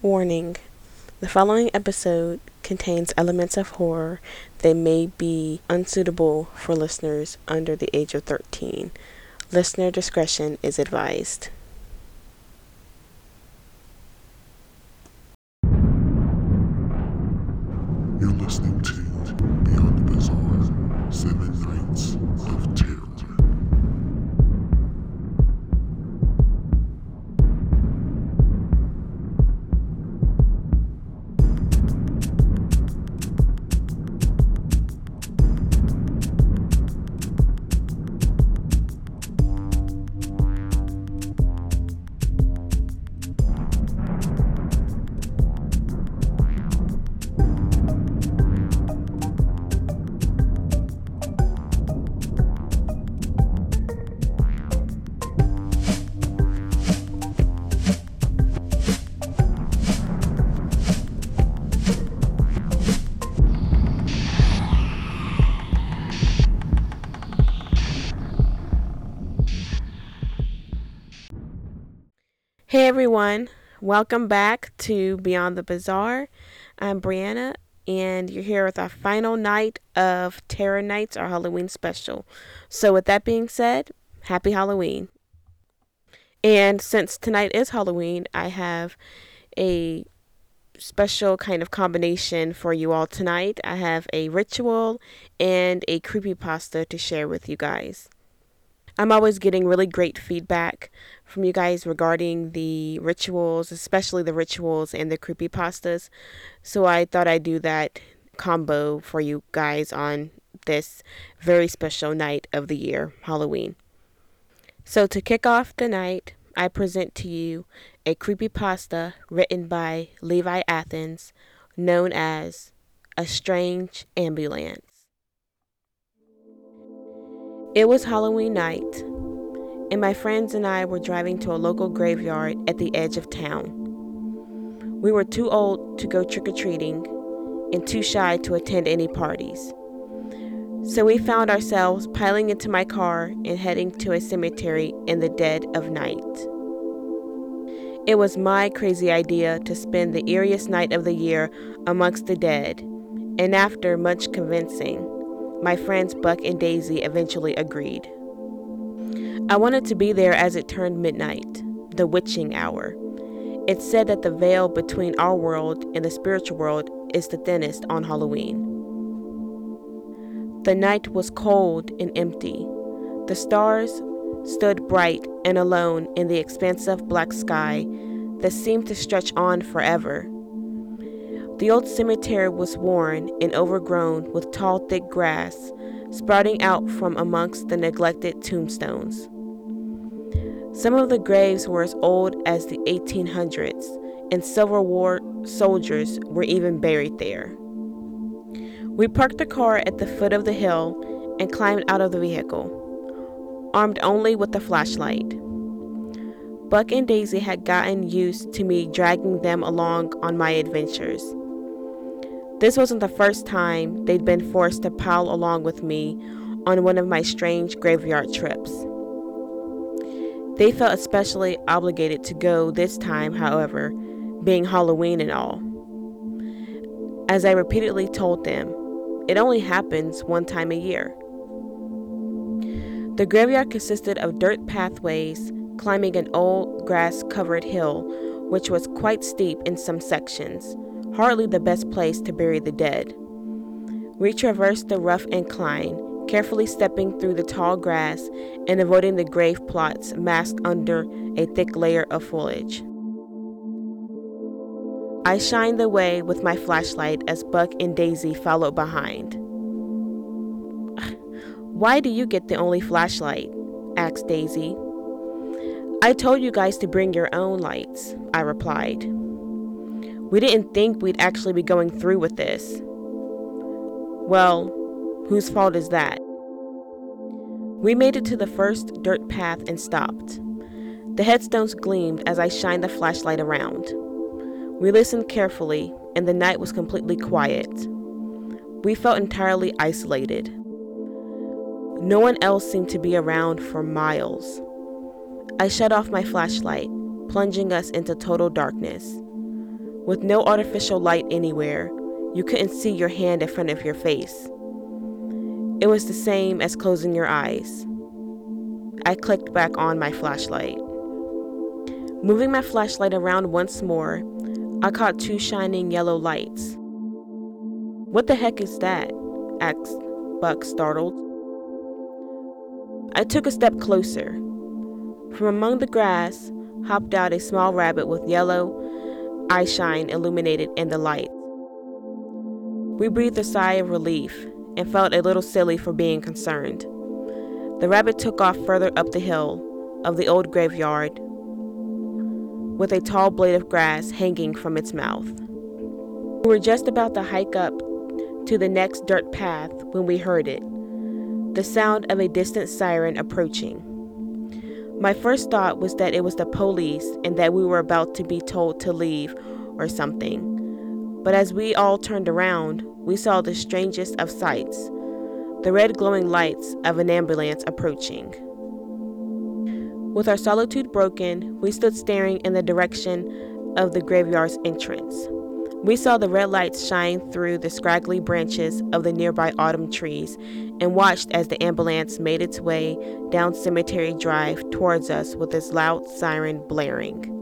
Warning The following episode contains elements of horror that may be unsuitable for listeners under the age of 13. Listener discretion is advised. Everyone, welcome back to Beyond the Bizarre. I'm Brianna, and you're here with our final night of Terror Nights, our Halloween special. So, with that being said, happy Halloween. And since tonight is Halloween, I have a special kind of combination for you all tonight. I have a ritual and a creepypasta to share with you guys. I'm always getting really great feedback from you guys regarding the rituals, especially the rituals and the creepypastas. So I thought I'd do that combo for you guys on this very special night of the year, Halloween. So to kick off the night, I present to you a creepypasta written by Levi Athens known as A Strange Ambulance. It was Halloween night, and my friends and I were driving to a local graveyard at the edge of town. We were too old to go trick or treating and too shy to attend any parties. So we found ourselves piling into my car and heading to a cemetery in the dead of night. It was my crazy idea to spend the eeriest night of the year amongst the dead, and after much convincing, my friends Buck and Daisy eventually agreed. I wanted to be there as it turned midnight, the witching hour. It's said that the veil between our world and the spiritual world is the thinnest on Halloween. The night was cold and empty. The stars stood bright and alone in the expansive black sky that seemed to stretch on forever. The old cemetery was worn and overgrown with tall, thick grass sprouting out from amongst the neglected tombstones. Some of the graves were as old as the 1800s, and Civil War soldiers were even buried there. We parked the car at the foot of the hill and climbed out of the vehicle, armed only with a flashlight. Buck and Daisy had gotten used to me dragging them along on my adventures. This wasn't the first time they'd been forced to pile along with me on one of my strange graveyard trips. They felt especially obligated to go this time, however, being Halloween and all. As I repeatedly told them, it only happens one time a year. The graveyard consisted of dirt pathways climbing an old grass covered hill, which was quite steep in some sections hardly the best place to bury the dead. We traversed the rough incline, carefully stepping through the tall grass and avoiding the grave plots masked under a thick layer of foliage. I shined the way with my flashlight as Buck and Daisy followed behind. Why do you get the only flashlight? asked Daisy. I told you guys to bring your own lights, I replied. We didn't think we'd actually be going through with this. Well, whose fault is that? We made it to the first dirt path and stopped. The headstones gleamed as I shined the flashlight around. We listened carefully, and the night was completely quiet. We felt entirely isolated. No one else seemed to be around for miles. I shut off my flashlight, plunging us into total darkness. With no artificial light anywhere, you couldn't see your hand in front of your face. It was the same as closing your eyes. I clicked back on my flashlight. Moving my flashlight around once more, I caught two shining yellow lights. What the heck is that? asked Buck, startled. I took a step closer. From among the grass hopped out a small rabbit with yellow eye shine illuminated in the light. We breathed a sigh of relief and felt a little silly for being concerned. The rabbit took off further up the hill of the old graveyard with a tall blade of grass hanging from its mouth. We were just about to hike up to the next dirt path when we heard it the sound of a distant siren approaching. My first thought was that it was the police and that we were about to be told to leave or something. But as we all turned around, we saw the strangest of sights the red glowing lights of an ambulance approaching. With our solitude broken, we stood staring in the direction of the graveyard's entrance. We saw the red lights shine through the scraggly branches of the nearby autumn trees and watched as the ambulance made its way down Cemetery Drive towards us with its loud siren blaring.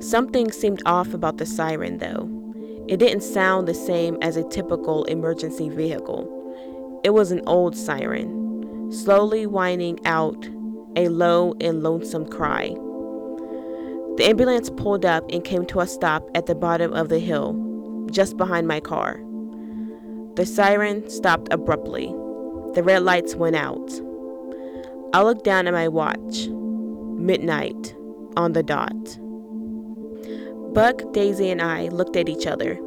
Something seemed off about the siren, though. It didn't sound the same as a typical emergency vehicle. It was an old siren, slowly whining out a low and lonesome cry. The ambulance pulled up and came to a stop at the bottom of the hill, just behind my car. The siren stopped abruptly. The red lights went out. I looked down at my watch. Midnight, on the dot. Buck, Daisy, and I looked at each other,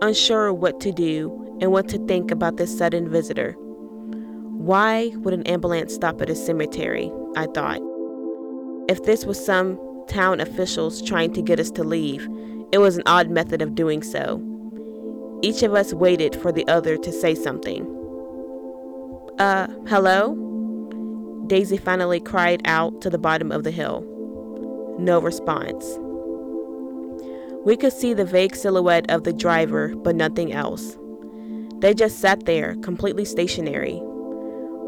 unsure what to do and what to think about this sudden visitor. Why would an ambulance stop at a cemetery? I thought. If this was some town officials trying to get us to leave. It was an odd method of doing so. Each of us waited for the other to say something. Uh, hello? Daisy finally cried out to the bottom of the hill. No response. We could see the vague silhouette of the driver, but nothing else. They just sat there, completely stationary.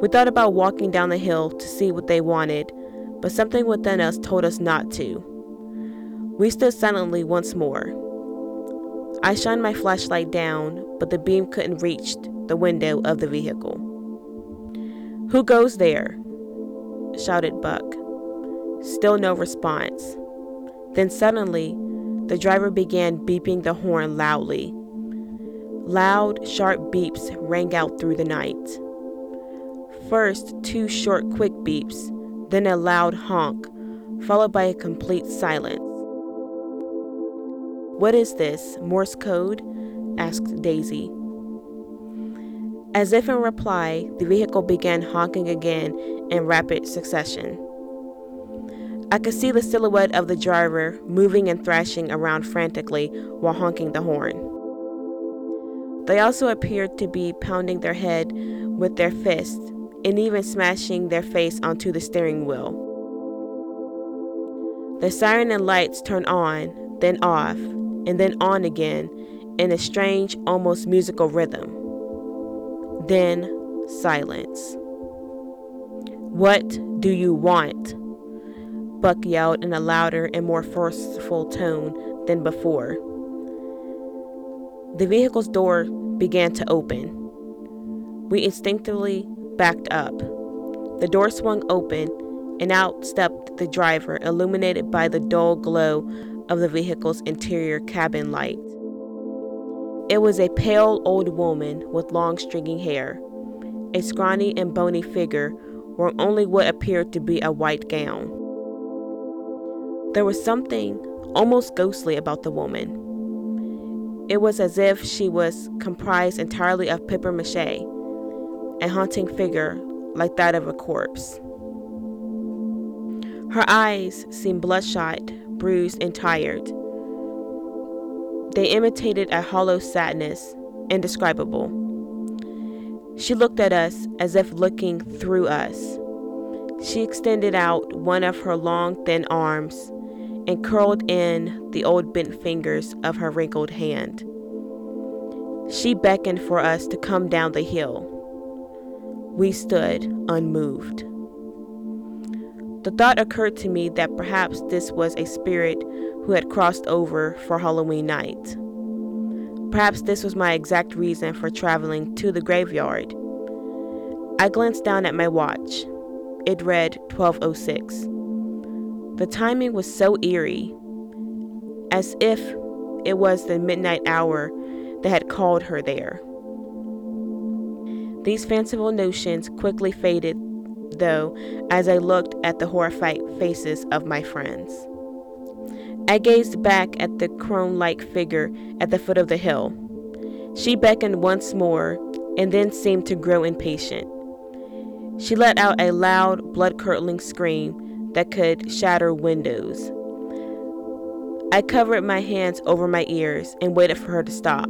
We thought about walking down the hill to see what they wanted, but something within us told us not to. We stood silently once more. I shined my flashlight down, but the beam couldn't reach the window of the vehicle. Who goes there? shouted Buck. Still no response. Then suddenly, the driver began beeping the horn loudly. Loud, sharp beeps rang out through the night. First, two short, quick beeps, then a loud honk, followed by a complete silence. What is this, Morse code? asked Daisy. As if in reply, the vehicle began honking again in rapid succession. I could see the silhouette of the driver moving and thrashing around frantically while honking the horn. They also appeared to be pounding their head with their fists and even smashing their face onto the steering wheel. The siren and lights turn on, then off, and then on again in a strange, almost musical rhythm. Then silence. What do you want? Buck yelled in a louder and more forceful tone than before. The vehicle's door began to open. We instinctively backed up. The door swung open, and out stepped the driver, illuminated by the dull glow of the vehicle's interior cabin light. It was a pale old woman with long stringy hair, a scrawny and bony figure wearing only what appeared to be a white gown. There was something almost ghostly about the woman. It was as if she was comprised entirely of papier mache, a haunting figure like that of a corpse. Her eyes seemed bloodshot, bruised, and tired. They imitated a hollow sadness, indescribable. She looked at us as if looking through us. She extended out one of her long, thin arms, and curled in the old bent fingers of her wrinkled hand. She beckoned for us to come down the hill. We stood unmoved. The thought occurred to me that perhaps this was a spirit who had crossed over for Halloween night. Perhaps this was my exact reason for traveling to the graveyard. I glanced down at my watch. It read 1206. The timing was so eerie, as if it was the midnight hour that had called her there. These fanciful notions quickly faded, though, as I looked at the horrified faces of my friends. I gazed back at the crone like figure at the foot of the hill. She beckoned once more and then seemed to grow impatient. She let out a loud, blood curdling scream that could shatter windows. I covered my hands over my ears and waited for her to stop.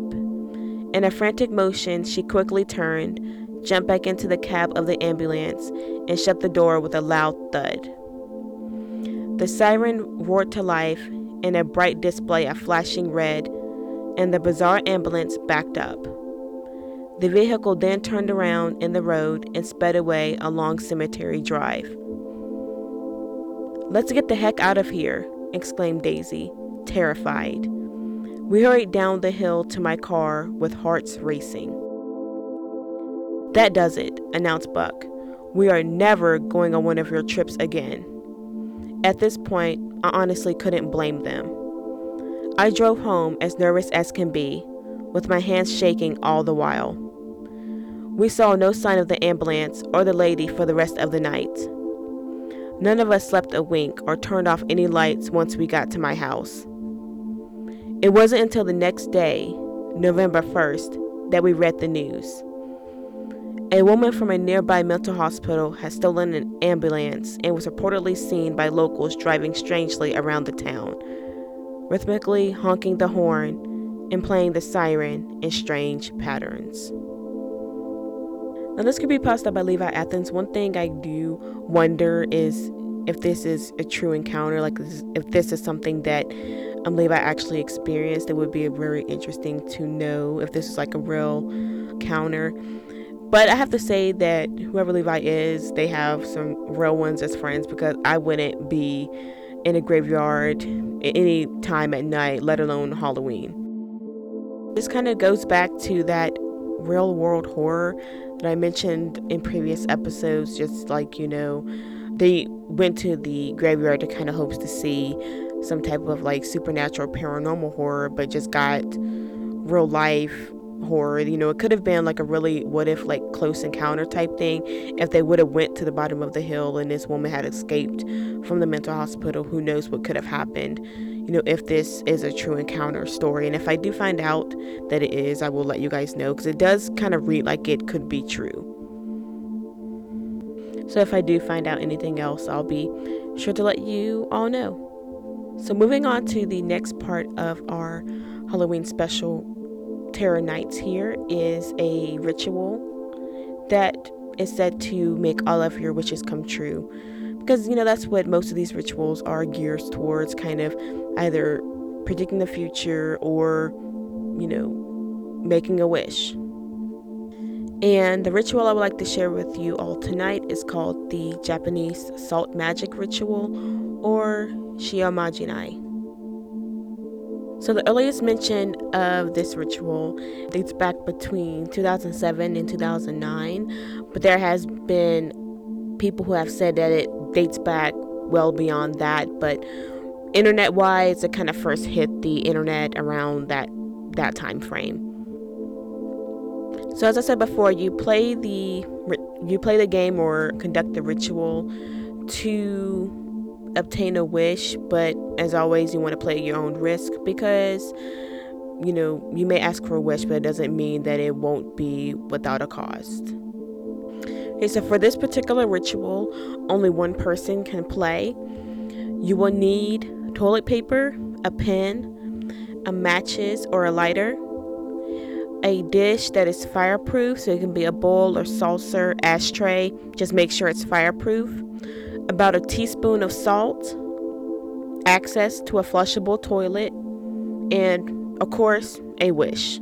In a frantic motion, she quickly turned, jumped back into the cab of the ambulance, and shut the door with a loud thud. The siren roared to life in a bright display of flashing red, and the bizarre ambulance backed up. The vehicle then turned around in the road and sped away along Cemetery Drive. Let's get the heck out of here, exclaimed Daisy, terrified. We hurried down the hill to my car with hearts racing. That does it, announced Buck. We are never going on one of your trips again. At this point, I honestly couldn't blame them. I drove home as nervous as can be, with my hands shaking all the while. We saw no sign of the ambulance or the lady for the rest of the night. None of us slept a wink or turned off any lights once we got to my house. It wasn't until the next day, November 1st, that we read the news. A woman from a nearby mental hospital had stolen an ambulance and was reportedly seen by locals driving strangely around the town, rhythmically honking the horn and playing the siren in strange patterns. Now, this could be posted by Levi Athens. One thing I do wonder is if this is a true encounter, like if this is something that um, Levi actually experienced. It would be very interesting to know if this is like a real encounter. But I have to say that whoever Levi is, they have some real ones as friends because I wouldn't be in a graveyard any time at night, let alone Halloween. This kind of goes back to that real world horror that I mentioned in previous episodes. Just like, you know, they went to the graveyard to kind of hopes to see some type of like supernatural paranormal horror, but just got real life horror you know it could have been like a really what if like close encounter type thing if they would have went to the bottom of the hill and this woman had escaped from the mental hospital who knows what could have happened. You know if this is a true encounter story and if i do find out that it is i will let you guys know because it does kind of read like it could be true. So if i do find out anything else i'll be sure to let you all know. So moving on to the next part of our halloween special Terror Nights here is a ritual that is said to make all of your wishes come true. Because, you know, that's what most of these rituals are geared towards kind of either predicting the future or, you know, making a wish. And the ritual I would like to share with you all tonight is called the Japanese Salt Magic Ritual or Shiomajinai. So, the earliest mention of this ritual dates back between 2007 and 2009, but there has been people who have said that it dates back well beyond that. But internet wise, it kind of first hit the internet around that that time frame. So, as I said before, you play the you play the game or conduct the ritual to obtain a wish, but as always, you want to play your own risk because you know you may ask for a wish, but it doesn't mean that it won't be without a cost. Okay, so for this particular ritual, only one person can play. You will need toilet paper, a pen, a matches or a lighter, a dish that is fireproof, so it can be a bowl or saucer, ashtray. Just make sure it's fireproof about a teaspoon of salt, access to a flushable toilet, and, of course, a wish.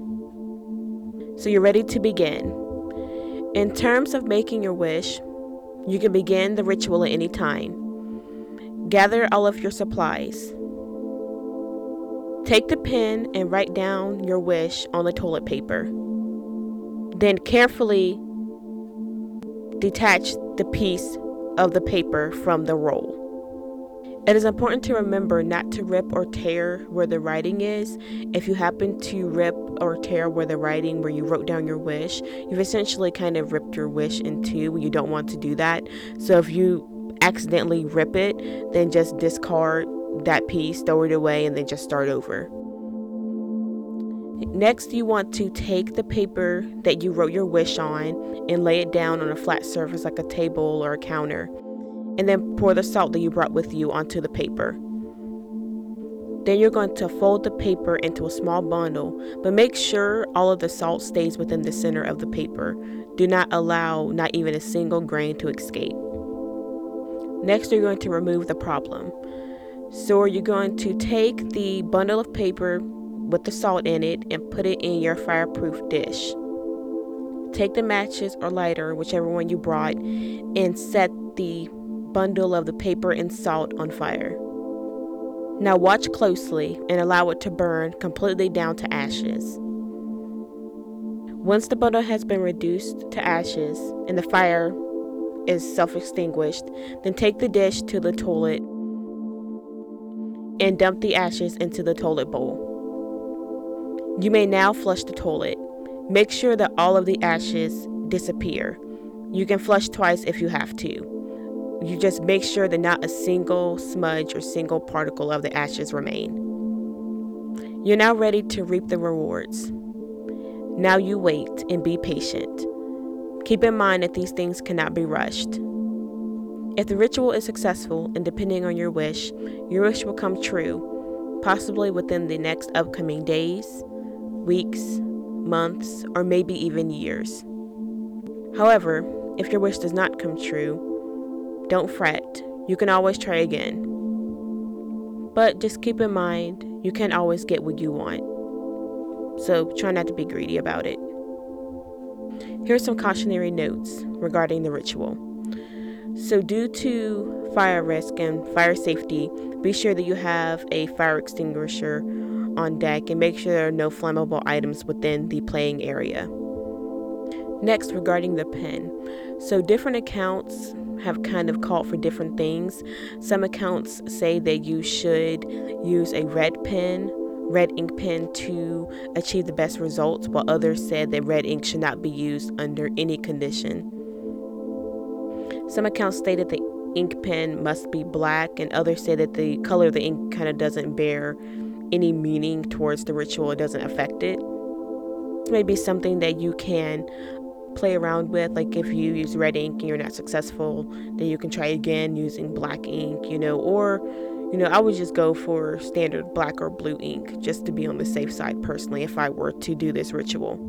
So you're ready to begin. In terms of making your wish, you can begin the ritual at any time. Gather all of your supplies. Take the pen and write down your wish on the toilet paper. Then carefully detach the piece of the paper from the roll. It is important to remember not to rip or tear where the writing is. If you happen to rip or tear where the writing where you wrote down your wish, you've essentially kind of ripped your wish in two. You don't want to do that. So if you accidentally rip it, then just discard that piece, throw it away, and then just start over. Next, you want to take the paper that you wrote your wish on and lay it down on a flat surface like a table or a counter and then pour the salt that you brought with you onto the paper. Then you're going to fold the paper into a small bundle, but make sure all of the salt stays within the center of the paper. Do not allow not even a single grain to escape. Next, you're going to remove the problem. So, you're going to take the bundle of paper with the salt in it and put it in your fireproof dish. Take the matches or lighter, whichever one you brought, and set the bundle of the paper and salt on fire. Now watch closely and allow it to burn completely down to ashes. Once the bundle has been reduced to ashes and the fire is self extinguished, then take the dish to the toilet and dump the ashes into the toilet bowl. You may now flush the toilet. Make sure that all of the ashes disappear. You can flush twice if you have to you just make sure that not a single smudge or single particle of the ashes remain. You're now ready to reap the rewards. Now you wait and be patient. Keep in mind that these things cannot be rushed. If the ritual is successful and depending on your wish, your wish will come true, possibly within the next upcoming days, weeks, months, or maybe even years. However, if your wish does not come true, don't fret, you can always try again. But just keep in mind, you can't always get what you want. So try not to be greedy about it. Here are some cautionary notes regarding the ritual. So, due to fire risk and fire safety, be sure that you have a fire extinguisher on deck and make sure there are no flammable items within the playing area. Next, regarding the pen. So, different accounts have kind of called for different things. Some accounts say that you should use a red pen, red ink pen to achieve the best results, while others said that red ink should not be used under any condition. Some accounts stated the ink pen must be black, and others say that the color of the ink kind of doesn't bear any meaning towards the ritual, it doesn't affect it. Maybe something that you can play around with. Like if you use red ink and you're not successful, then you can try again using black ink, you know, or you know, I would just go for standard black or blue ink just to be on the safe side personally if I were to do this ritual.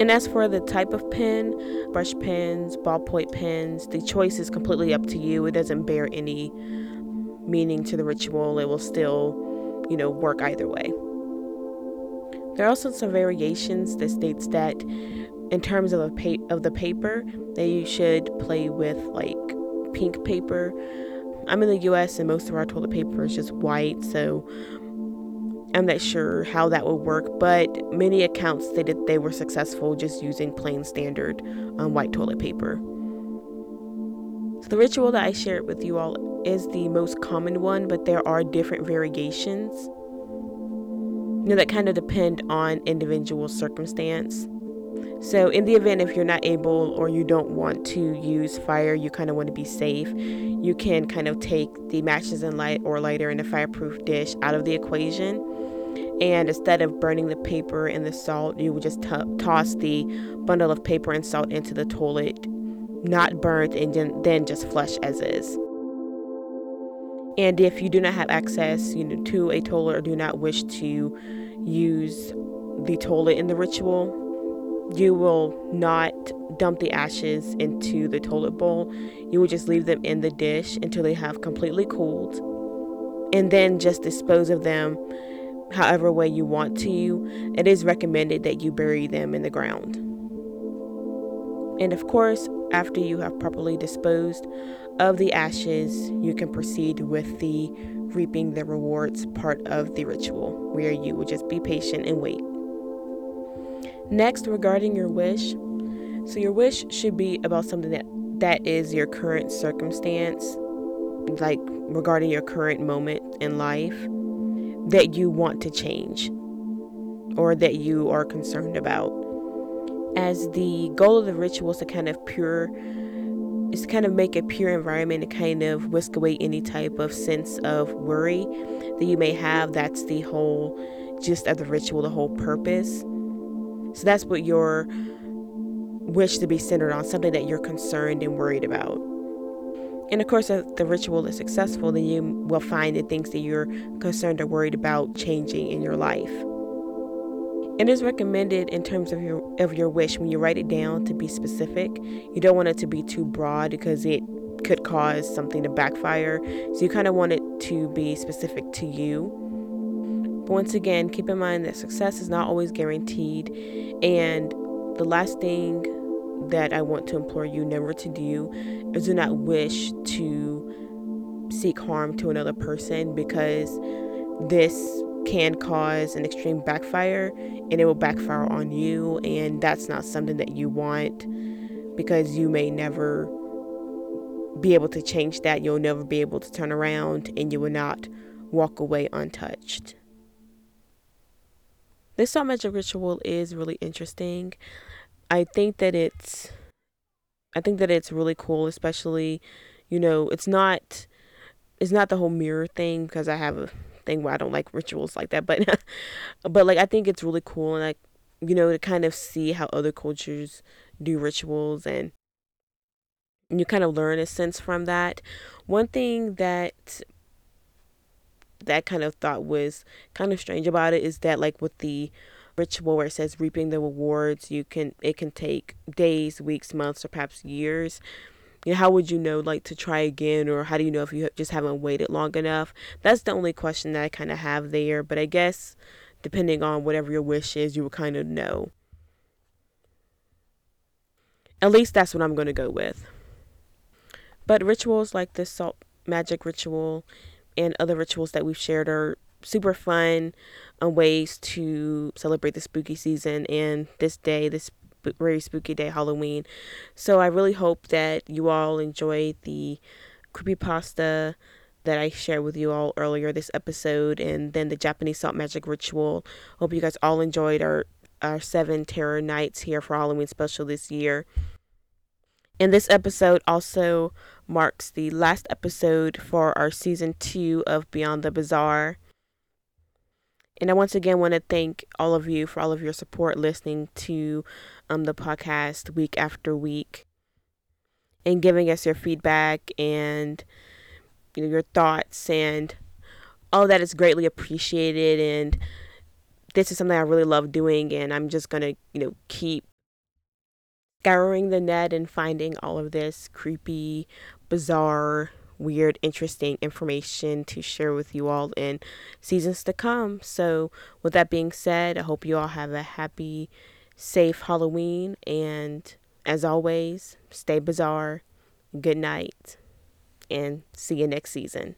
And as for the type of pen, brush pens, ballpoint pens, the choice is completely up to you. It doesn't bear any meaning to the ritual. It will still, you know, work either way. There are also some variations that states that in terms of, a pa- of the paper that you should play with like pink paper. I'm in the US and most of our toilet paper is just white, so I'm not sure how that would work, but many accounts stated they were successful just using plain standard um, white toilet paper. So the ritual that I shared with you all is the most common one, but there are different variations. You know, that kind of depend on individual circumstance. So, in the event if you're not able or you don't want to use fire, you kind of want to be safe, you can kind of take the matches and light or lighter in a fireproof dish out of the equation. And instead of burning the paper and the salt, you would just t- toss the bundle of paper and salt into the toilet, not burnt, and then, then just flush as is. And if you do not have access, you know, to a toilet or do not wish to use the toilet in the ritual, you will not dump the ashes into the toilet bowl. You will just leave them in the dish until they have completely cooled. and then just dispose of them however way you want to, it is recommended that you bury them in the ground. And of course, after you have properly disposed of the ashes, you can proceed with the reaping the rewards part of the ritual, where you will just be patient and wait. Next, regarding your wish, so your wish should be about something that that is your current circumstance, like regarding your current moment in life that you want to change or that you are concerned about. As the goal of the ritual is to kind of pure is to kind of make a pure environment and kind of whisk away any type of sense of worry that you may have. That's the whole gist of the ritual, the whole purpose. So that's what your wish to be centered on, something that you're concerned and worried about. And of course, if the ritual is successful, then you will find the things that you're concerned or worried about changing in your life. It is recommended in terms of your of your wish when you write it down to be specific. You don't want it to be too broad because it could cause something to backfire. So you kind of want it to be specific to you. But once again, keep in mind that success is not always guaranteed. And the last thing that I want to implore you never to do is do not wish to seek harm to another person because this can cause an extreme backfire and it will backfire on you and that's not something that you want because you may never be able to change that. You'll never be able to turn around and you will not walk away untouched. This salt magic ritual is really interesting. I think that it's I think that it's really cool, especially, you know, it's not it's not the whole mirror thing because I have a thing where I don't like rituals like that, but but like I think it's really cool and like you know to kind of see how other cultures do rituals and you kind of learn a sense from that. One thing that that kind of thought was kind of strange about it is that like with the ritual where it says reaping the rewards you can it can take days weeks months or perhaps years you know, how would you know like to try again or how do you know if you just haven't waited long enough? That's the only question that i kind of have there but i guess depending on whatever your wish is you will kind of know. At least that's what i'm going to go with. But rituals like this salt magic ritual and other rituals that we've shared are super fun um, ways to celebrate the spooky season and this day, this very spooky day, Halloween. So I really hope that you all enjoyed the creepy pasta that I shared with you all earlier this episode and then the Japanese salt magic ritual. Hope you guys all enjoyed our our seven terror nights here for Halloween special this year. And this episode also marks the last episode for our season two of Beyond the Bizarre. And I once again want to thank all of you for all of your support listening to um, the podcast week after week and giving us your feedback and you know your thoughts and all that is greatly appreciated and this is something I really love doing and I'm just going to, you know, keep scouring the net and finding all of this creepy, bizarre weird, interesting information to share with you all in seasons to come. So, with that being said, I hope you all have a happy, safe Halloween. And as always, stay bizarre. Good night. And see you next season.